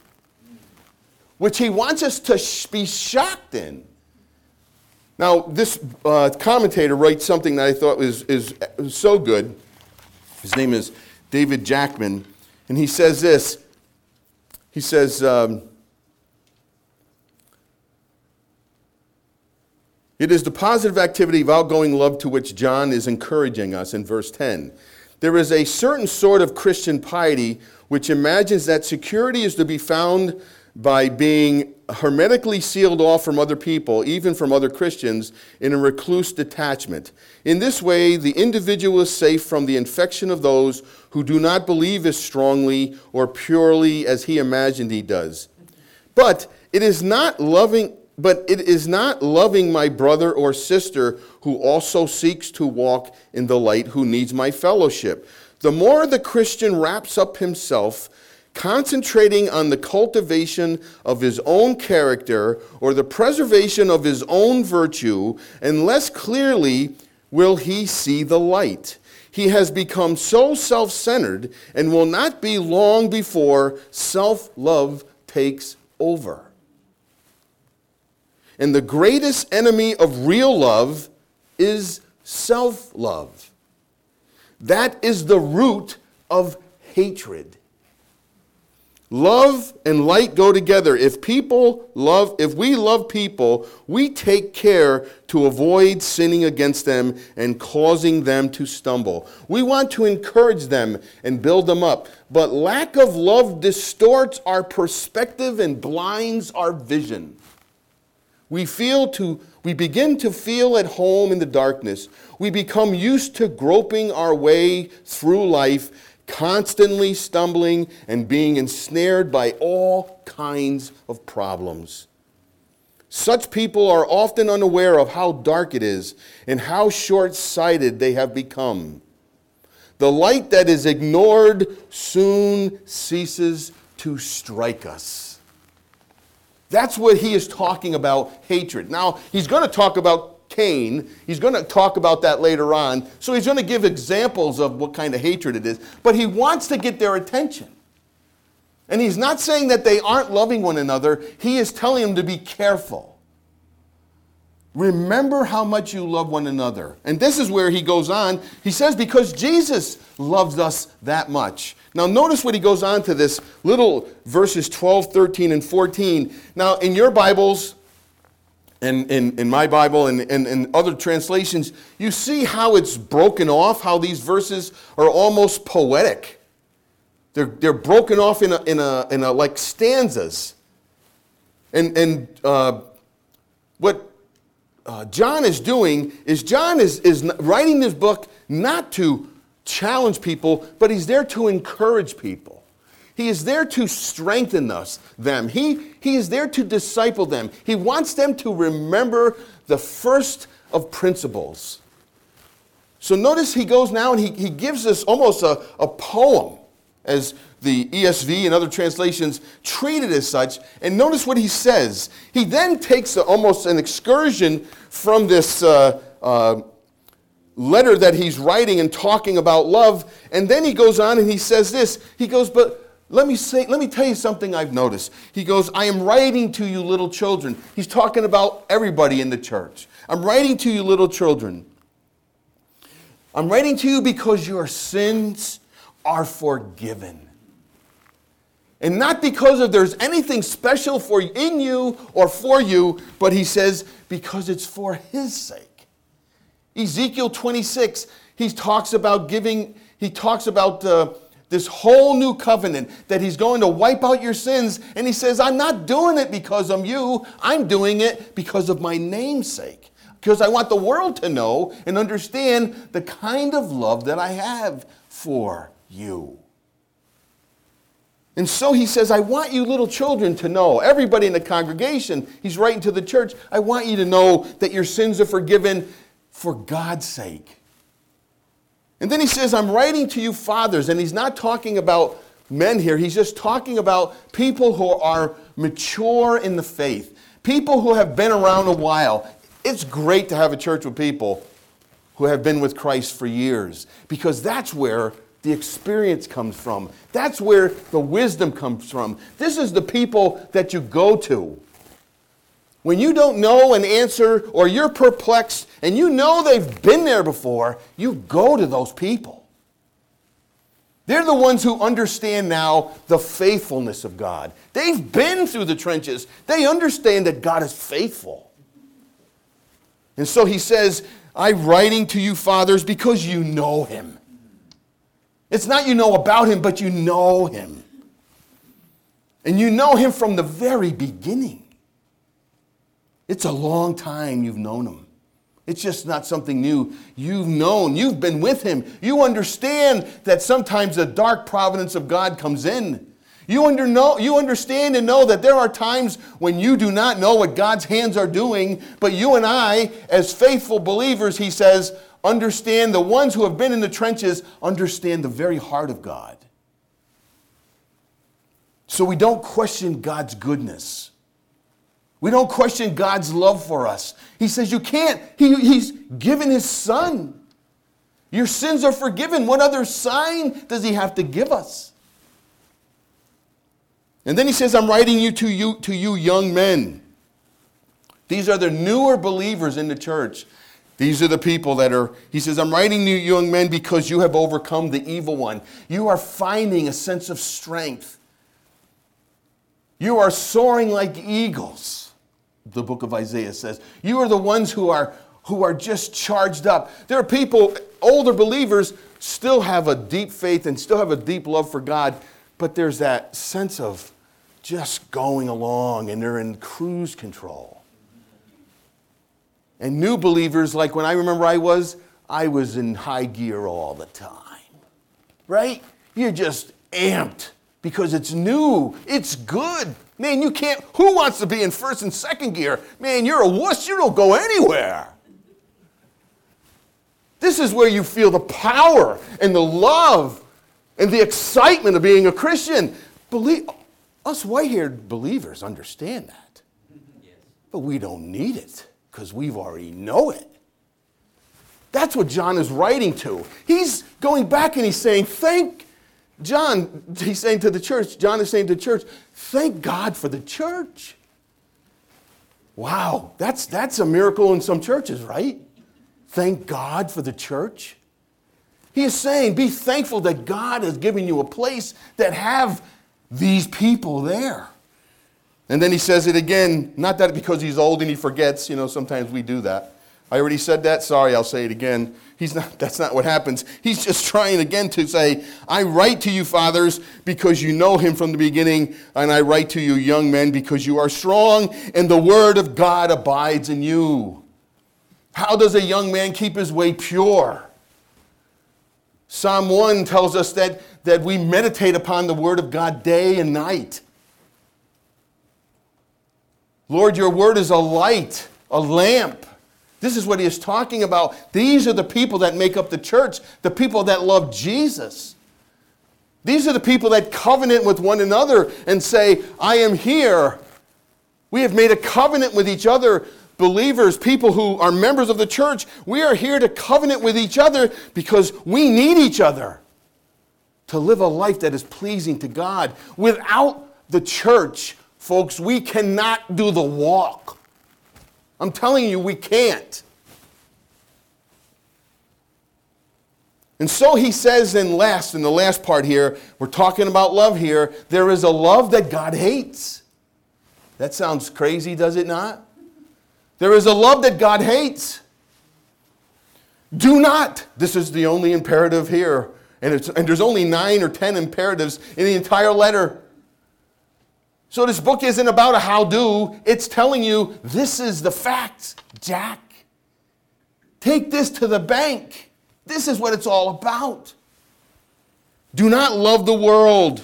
which he wants us to be shocked in. Now, this uh, commentator writes something that I thought was, is, so good. His name is David Jackman, and he says this. He says, um, It is the positive activity of outgoing love to which John is encouraging us in verse 10. There is a certain sort of Christian piety which imagines that security is to be found by being hermetically sealed off from other people, even from other Christians, in a recluse detachment. In this way, the individual is safe from the infection of those who do not believe as strongly or purely as he imagined he does. But it is not loving but it is not loving my brother or sister who also seeks to walk in the light who needs my fellowship. The more the Christian wraps up himself concentrating on the cultivation of his own character or the preservation of his own virtue, and less clearly will he see the light. He has become so self centered and will not be long before self love takes over. And the greatest enemy of real love is self love. That is the root of hatred. Love and light go together. If people love, if we love people, we take care to avoid sinning against them and causing them to stumble. We want to encourage them and build them up. But lack of love distorts our perspective and blinds our vision. We feel to we begin to feel at home in the darkness. We become used to groping our way through life constantly stumbling and being ensnared by all kinds of problems. Such people are often unaware of how dark it is and how short sighted they have become. The light that is ignored soon ceases to strike us. That's what he is talking about hatred. Now, he's going to talk about Cain. He's going to talk about that later on. So he's going to give examples of what kind of hatred it is. But he wants to get their attention. And he's not saying that they aren't loving one another, he is telling them to be careful. Remember how much you love one another. And this is where he goes on. He says, because Jesus loves us that much. Now, notice what he goes on to this little verses 12, 13, and 14. Now, in your Bibles, in, in, in my Bible and in other translations, you see how it's broken off, how these verses are almost poetic. They're, they're broken off in a, in a, in a like stanzas. And, and uh, what uh, John is doing is John is, is writing this book not to challenge people, but he's there to encourage people. He is there to strengthen us, them. He, he is there to disciple them. He wants them to remember the first of principles. So notice he goes now and he, he gives us almost a, a poem as the ESV and other translations treat it as such. And notice what he says. He then takes a, almost an excursion from this uh, uh, letter that he's writing and talking about love. And then he goes on and he says this. He goes, But let me say, let me tell you something I've noticed. He goes, I am writing to you little children. He's talking about everybody in the church. I'm writing to you little children. I'm writing to you because your sins are forgiven. And not because of there's anything special for in you or for you, but he says because it's for his sake. Ezekiel 26, he talks about giving, he talks about uh, this whole new covenant that he's going to wipe out your sins. And he says, I'm not doing it because of you, I'm doing it because of my namesake. Because I want the world to know and understand the kind of love that I have for you. And so he says, I want you little children to know, everybody in the congregation, he's writing to the church, I want you to know that your sins are forgiven for God's sake. And then he says, I'm writing to you fathers, and he's not talking about men here, he's just talking about people who are mature in the faith, people who have been around a while. It's great to have a church with people who have been with Christ for years because that's where the experience comes from. That's where the wisdom comes from. This is the people that you go to. When you don't know an answer or you're perplexed and you know they've been there before, you go to those people. They're the ones who understand now the faithfulness of God. They've been through the trenches, they understand that God is faithful. And so he says, I'm writing to you, fathers, because you know him. It's not you know about him, but you know him. And you know him from the very beginning. It's a long time you've known him. It's just not something new. You've known, you've been with him. You understand that sometimes the dark providence of God comes in. You, under know, you understand and know that there are times when you do not know what God's hands are doing, but you and I, as faithful believers, he says, understand, the ones who have been in the trenches understand the very heart of God. So we don't question God's goodness. We don't question God's love for us. He says, You can't. He, he's given His Son. Your sins are forgiven. What other sign does He have to give us? And then He says, I'm writing you to you, to you young men. These are the newer believers in the church. These are the people that are, he says, I'm writing you, young men, because you have overcome the evil one. You are finding a sense of strength. You are soaring like eagles, the book of Isaiah says. You are the ones who are, who are just charged up. There are people, older believers, still have a deep faith and still have a deep love for God, but there's that sense of just going along and they're in cruise control. And new believers, like when I remember I was, I was in high gear all the time. Right? You're just amped because it's new, it's good. Man, you can't, who wants to be in first and second gear? Man, you're a wuss, you don't go anywhere. This is where you feel the power and the love and the excitement of being a Christian. Believe, us white haired believers understand that, but we don't need it because we've already know it. That's what John is writing to. He's going back and he's saying, Thank John, he's saying to the church, John is saying to the church, thank God for the church. Wow, that's, that's a miracle in some churches, right? Thank God for the church. He is saying, be thankful that God has given you a place that have these people there. And then he says it again, not that because he's old and he forgets, you know, sometimes we do that. I already said that, sorry, I'll say it again. He's not, that's not what happens. He's just trying again to say, I write to you, fathers, because you know him from the beginning, and I write to you, young men, because you are strong, and the word of God abides in you. How does a young man keep his way pure? Psalm 1 tells us that, that we meditate upon the word of God day and night. Lord, your word is a light, a lamp. This is what he is talking about. These are the people that make up the church, the people that love Jesus. These are the people that covenant with one another and say, I am here. We have made a covenant with each other. Believers, people who are members of the church, we are here to covenant with each other because we need each other to live a life that is pleasing to God. Without the church, folks, we cannot do the walk. I'm telling you, we can't. And so he says in last, in the last part here, we're talking about love here, there is a love that God hates. That sounds crazy, does it not? There is a love that God hates. Do not, this is the only imperative here, and, and there's only nine or ten imperatives in the entire letter. So this book isn't about a how do, it's telling you this is the facts, Jack. Take this to the bank. This is what it's all about. Do not love the world.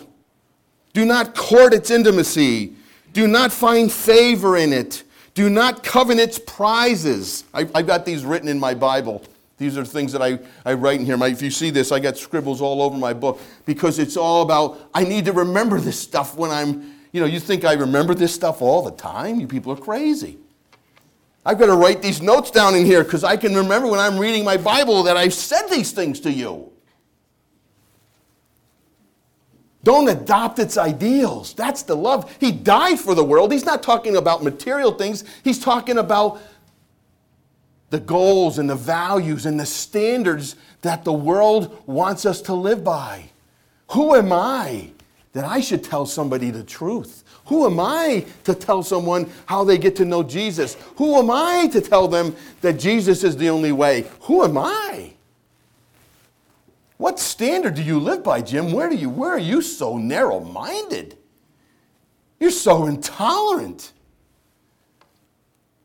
Do not court its intimacy. Do not find favor in it. Do not covet its prizes. I, have got these written in my Bible. These are things that I, I write in here. My, if you see this, I got scribbles all over my book because it's all about, I need to remember this stuff when I'm, you know, you think I remember this stuff all the time? You people are crazy. I've got to write these notes down in here because I can remember when I'm reading my Bible that I've said these things to you. Don't adopt its ideals. That's the love. He died for the world. He's not talking about material things, he's talking about the goals and the values and the standards that the world wants us to live by. Who am I that I should tell somebody the truth? Who am I to tell someone how they get to know Jesus? Who am I to tell them that Jesus is the only way? Who am I? What standard do you live by, Jim? Where do you where are you so narrow-minded? You're so intolerant.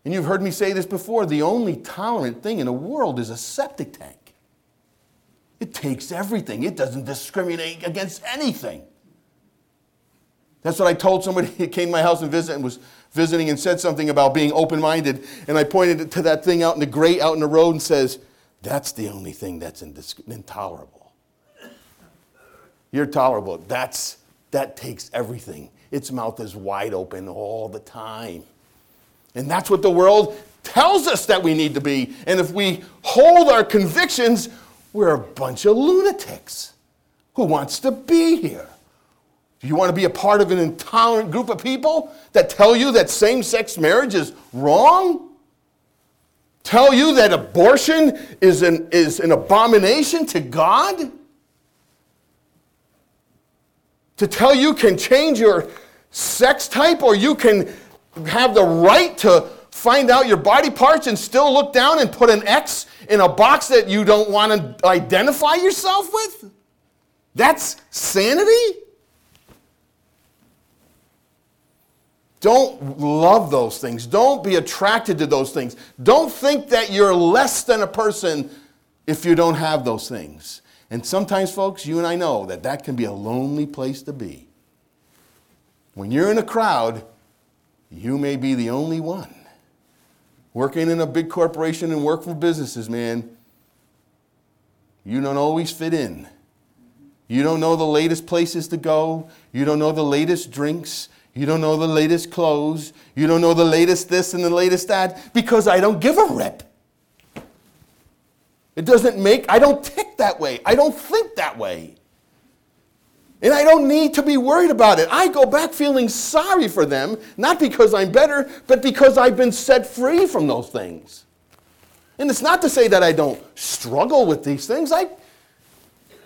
And you've heard me say this before, the only tolerant thing in the world is a septic tank. It takes everything. It doesn't discriminate against anything. That's what I told somebody who came to my house and visited and was visiting and said something about being open-minded. And I pointed to that thing out in the grate out in the road and says, that's the only thing that's intolerable. You're tolerable. That's, that takes everything. Its mouth is wide open all the time. And that's what the world tells us that we need to be. And if we hold our convictions, we're a bunch of lunatics. Who wants to be here? You want to be a part of an intolerant group of people that tell you that same sex marriage is wrong? Tell you that abortion is an, is an abomination to God? To tell you can change your sex type or you can have the right to find out your body parts and still look down and put an X in a box that you don't want to identify yourself with? That's sanity? Don't love those things. Don't be attracted to those things. Don't think that you're less than a person if you don't have those things. And sometimes, folks, you and I know that that can be a lonely place to be. When you're in a crowd, you may be the only one. Working in a big corporation and work for businesses, man, you don't always fit in. You don't know the latest places to go. You don't know the latest drinks. You don't know the latest clothes. You don't know the latest this and the latest that because I don't give a rip. It doesn't make, I don't tick that way. I don't think that way. And I don't need to be worried about it. I go back feeling sorry for them, not because I'm better, but because I've been set free from those things. And it's not to say that I don't struggle with these things. I,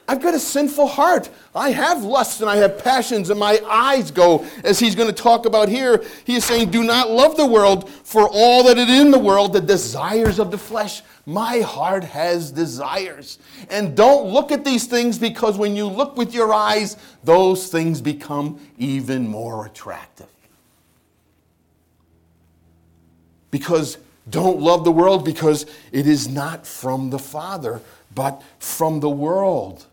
I've got a sinful heart. I have lusts and I have passions, and my eyes go, as he's going to talk about here. He is saying, Do not love the world for all that is in the world, the desires of the flesh. My heart has desires. And don't look at these things because when you look with your eyes, those things become even more attractive. Because don't love the world because it is not from the Father, but from the world.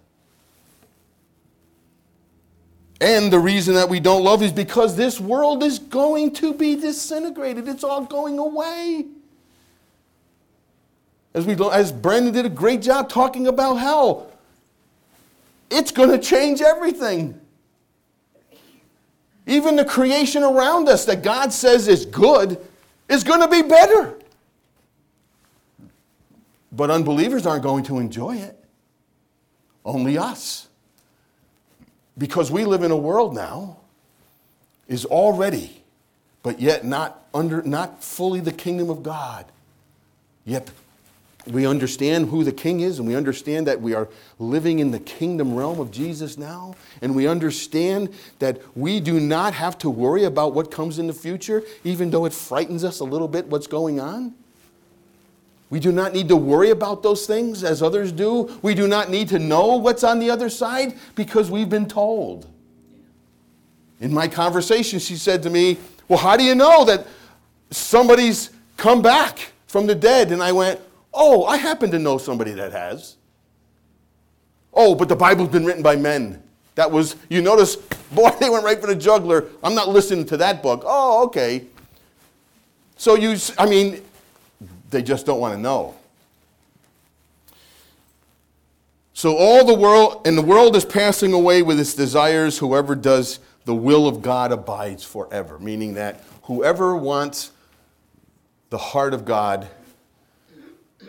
And the reason that we don't love is because this world is going to be disintegrated. It's all going away. As, we, as Brandon did a great job talking about hell. it's going to change everything. Even the creation around us that God says is good is going to be better. But unbelievers aren't going to enjoy it. Only us. Because we live in a world now is already, but yet not under not fully the kingdom of God. Yet we understand who the king is and we understand that we are living in the kingdom realm of Jesus now and we understand that we do not have to worry about what comes in the future even though it frightens us a little bit what's going on we do not need to worry about those things as others do we do not need to know what's on the other side because we've been told in my conversation she said to me well how do you know that somebody's come back from the dead and i went Oh, I happen to know somebody that has. Oh, but the Bible's been written by men. That was, you notice, boy, they went right for the juggler. I'm not listening to that book. Oh, okay. So you, I mean, they just don't want to know. So all the world, and the world is passing away with its desires. Whoever does the will of God abides forever, meaning that whoever wants the heart of God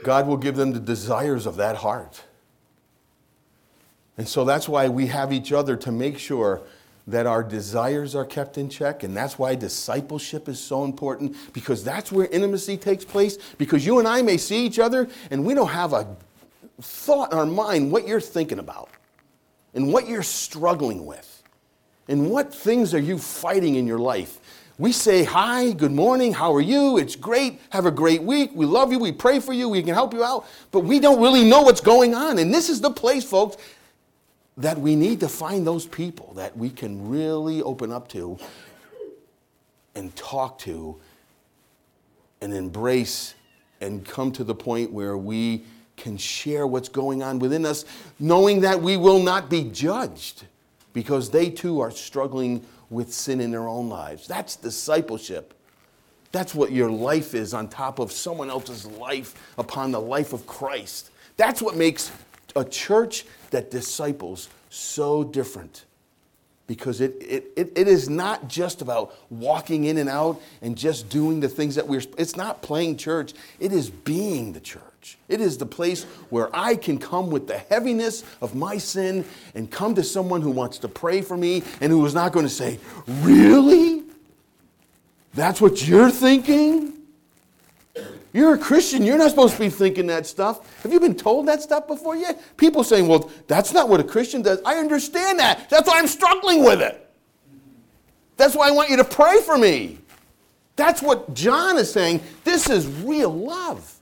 God will give them the desires of that heart. And so that's why we have each other to make sure that our desires are kept in check. And that's why discipleship is so important because that's where intimacy takes place. Because you and I may see each other and we don't have a thought in our mind what you're thinking about and what you're struggling with and what things are you fighting in your life. We say hi, good morning, how are you? It's great. Have a great week. We love you. We pray for you. We can help you out. But we don't really know what's going on. And this is the place, folks, that we need to find those people that we can really open up to and talk to and embrace and come to the point where we can share what's going on within us, knowing that we will not be judged because they too are struggling with sin in their own lives. That's discipleship. That's what your life is on top of someone else's life upon the life of Christ. That's what makes a church that disciples so different. Because it, it, it, it is not just about walking in and out and just doing the things that we're, it's not playing church, it is being the church church. It is the place where I can come with the heaviness of my sin and come to someone who wants to pray for me and who is not going to say, Really? That's what you're thinking? You're a Christian. You're not supposed to be thinking that stuff. Have you been told that stuff before yet? People saying, well, that's not what a Christian does. I understand that. That's why I'm struggling with it. That's why I want you to pray for me. That's what John is saying. This is real love.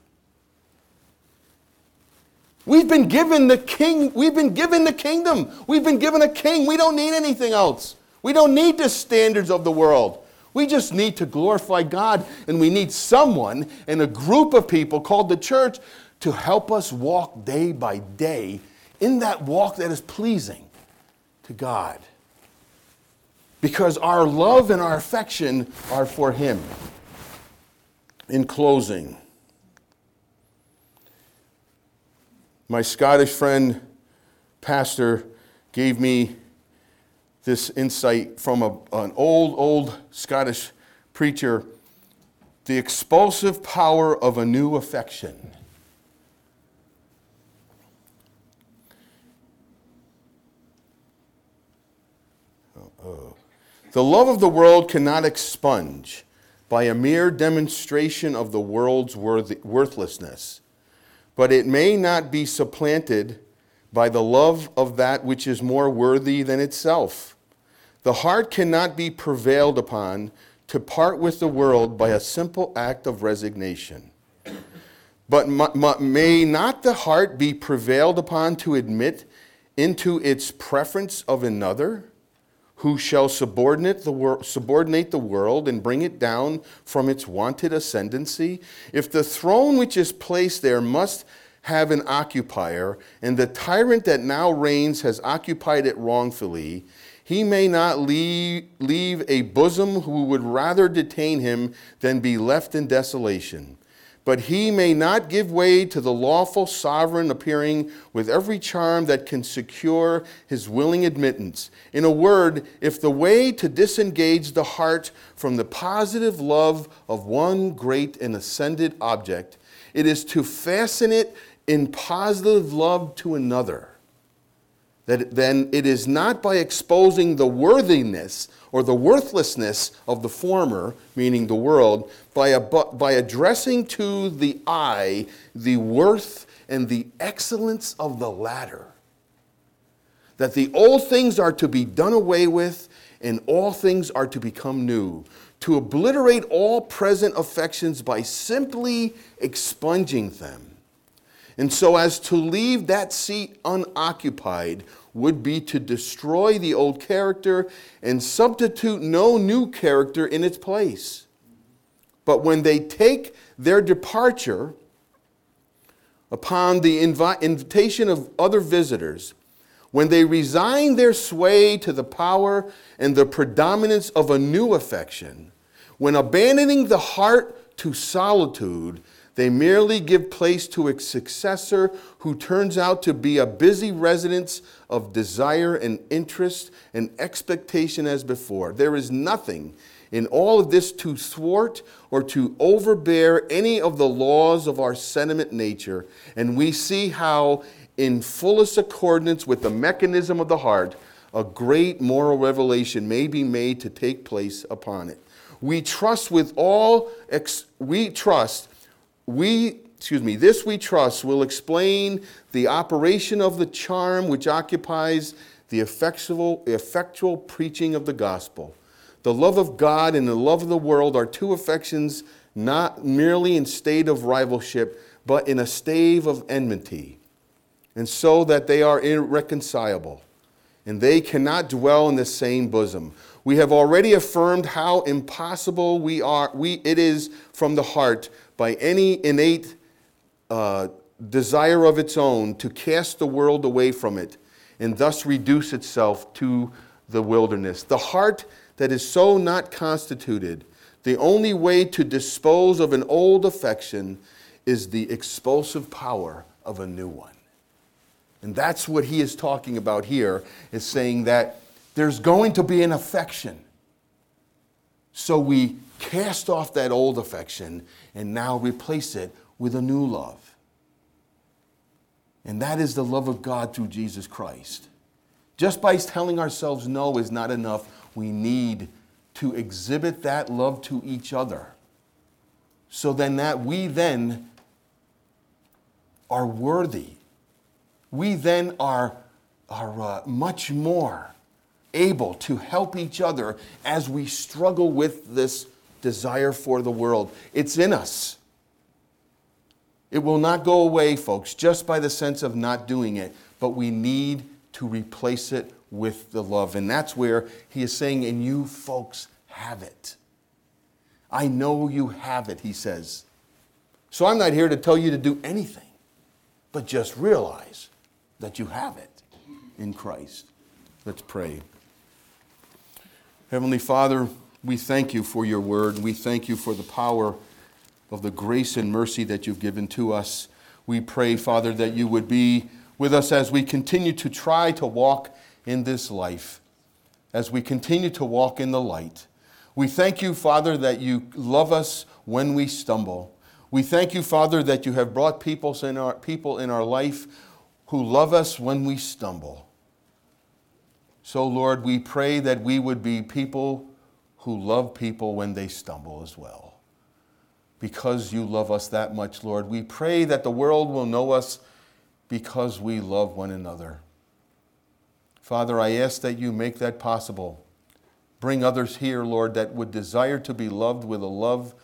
We've been given the king, we've been given the kingdom. We've been given a king. We don't need anything else. We don't need the standards of the world. We just need to glorify God, and we need someone and a group of people called the church to help us walk day by day in that walk that is pleasing to God. Because our love and our affection are for Him. In closing, My Scottish friend, pastor, gave me this insight from a, an old, old Scottish preacher the expulsive power of a new affection. The love of the world cannot expunge by a mere demonstration of the world's worthlessness but it may not be supplanted by the love of that which is more worthy than itself. The heart cannot be prevailed upon to part with the world by a simple act of resignation. But may not the heart be prevailed upon to admit into its preference of another? who shall subordinate the, wor- subordinate the world and bring it down from its wonted ascendancy? If the throne which is placed there must have an occupier, and the tyrant that now reigns has occupied it wrongfully, he may not leave, leave a bosom who would rather detain him than be left in desolation. but he may not give way to the lawful sovereign appearing with every charm that can secure his willing admittance. In a word, if the way to disengage the heart from the positive love of one great and ascended object, it is to fasten it in positive love to another. That then it is not by exposing the worthiness or the worthlessness of the former, meaning the world, by, a, by addressing to the eye the worth and the excellence of the latter. That the old things are to be done away with, and all things are to become new. To obliterate all present affections by simply expunging them. And so, as to leave that seat unoccupied would be to destroy the old character and substitute no new character in its place. But when they take their departure upon the invi- invitation of other visitors, when they resign their sway to the power and the predominance of a new affection, when abandoning the heart to solitude, they merely give place to a successor who turns out to be a busy residence of desire and interest and expectation as before. There is nothing in all of this to thwart or to overbear any of the laws of our sentiment nature. And we see how, in fullest accordance with the mechanism of the heart, a great moral revelation may be made to take place upon it. We trust with all, ex- we trust we, excuse me, this we trust will explain the operation of the charm which occupies the effectual, effectual preaching of the gospel. The love of God and the love of the world are two affections not merely in state of rivalship, but in a stave of enmity, and so that they are irreconcilable, and they cannot dwell in the same bosom. We have already affirmed how impossible we are, we, it is from the heart by any innate uh, desire of its own to cast the world away from it and thus reduce itself to the wilderness. The heart that is so not constituted, the only way to dispose of an old affection is the expulsive power of a new one. And that's what he is talking about here, is saying that there's going to be an affection. So we cast off that old affection and now replace it with a new love. And that is the love of God through Jesus Christ. Just by telling ourselves no is not enough. We need to exhibit that love to each other. So then that we then are worthy. We then are, are uh, much more able to help each other as we struggle with this desire for the world. It's in us. It will not go away, folks, just by the sense of not doing it, but we need to replace it with the love. And that's where he is saying, and you folks have it. I know you have it, he says. So I'm not here to tell you to do anything, but just realize that you have it in Christ. Let's pray. Heavenly Father, we thank you for your word. We thank you for the power of the grace and mercy that you've given to us. We pray, Father, that you would be with us as we continue to try to walk in this life, as we continue to walk in the light. We thank you, Father, that you love us when we stumble. We thank you, Father, that you have brought people in our, people in our life who love us when we stumble. So, Lord, we pray that we would be people who love people when they stumble as well. Because you love us that much, Lord, we pray that the world will know us because we love one another. Father, I ask that you make that possible. Bring others here, Lord, that would desire to be loved with a love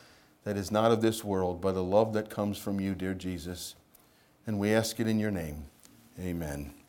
that is not of this world, but a love that comes from you, dear Jesus. And we ask it in your name. Amen.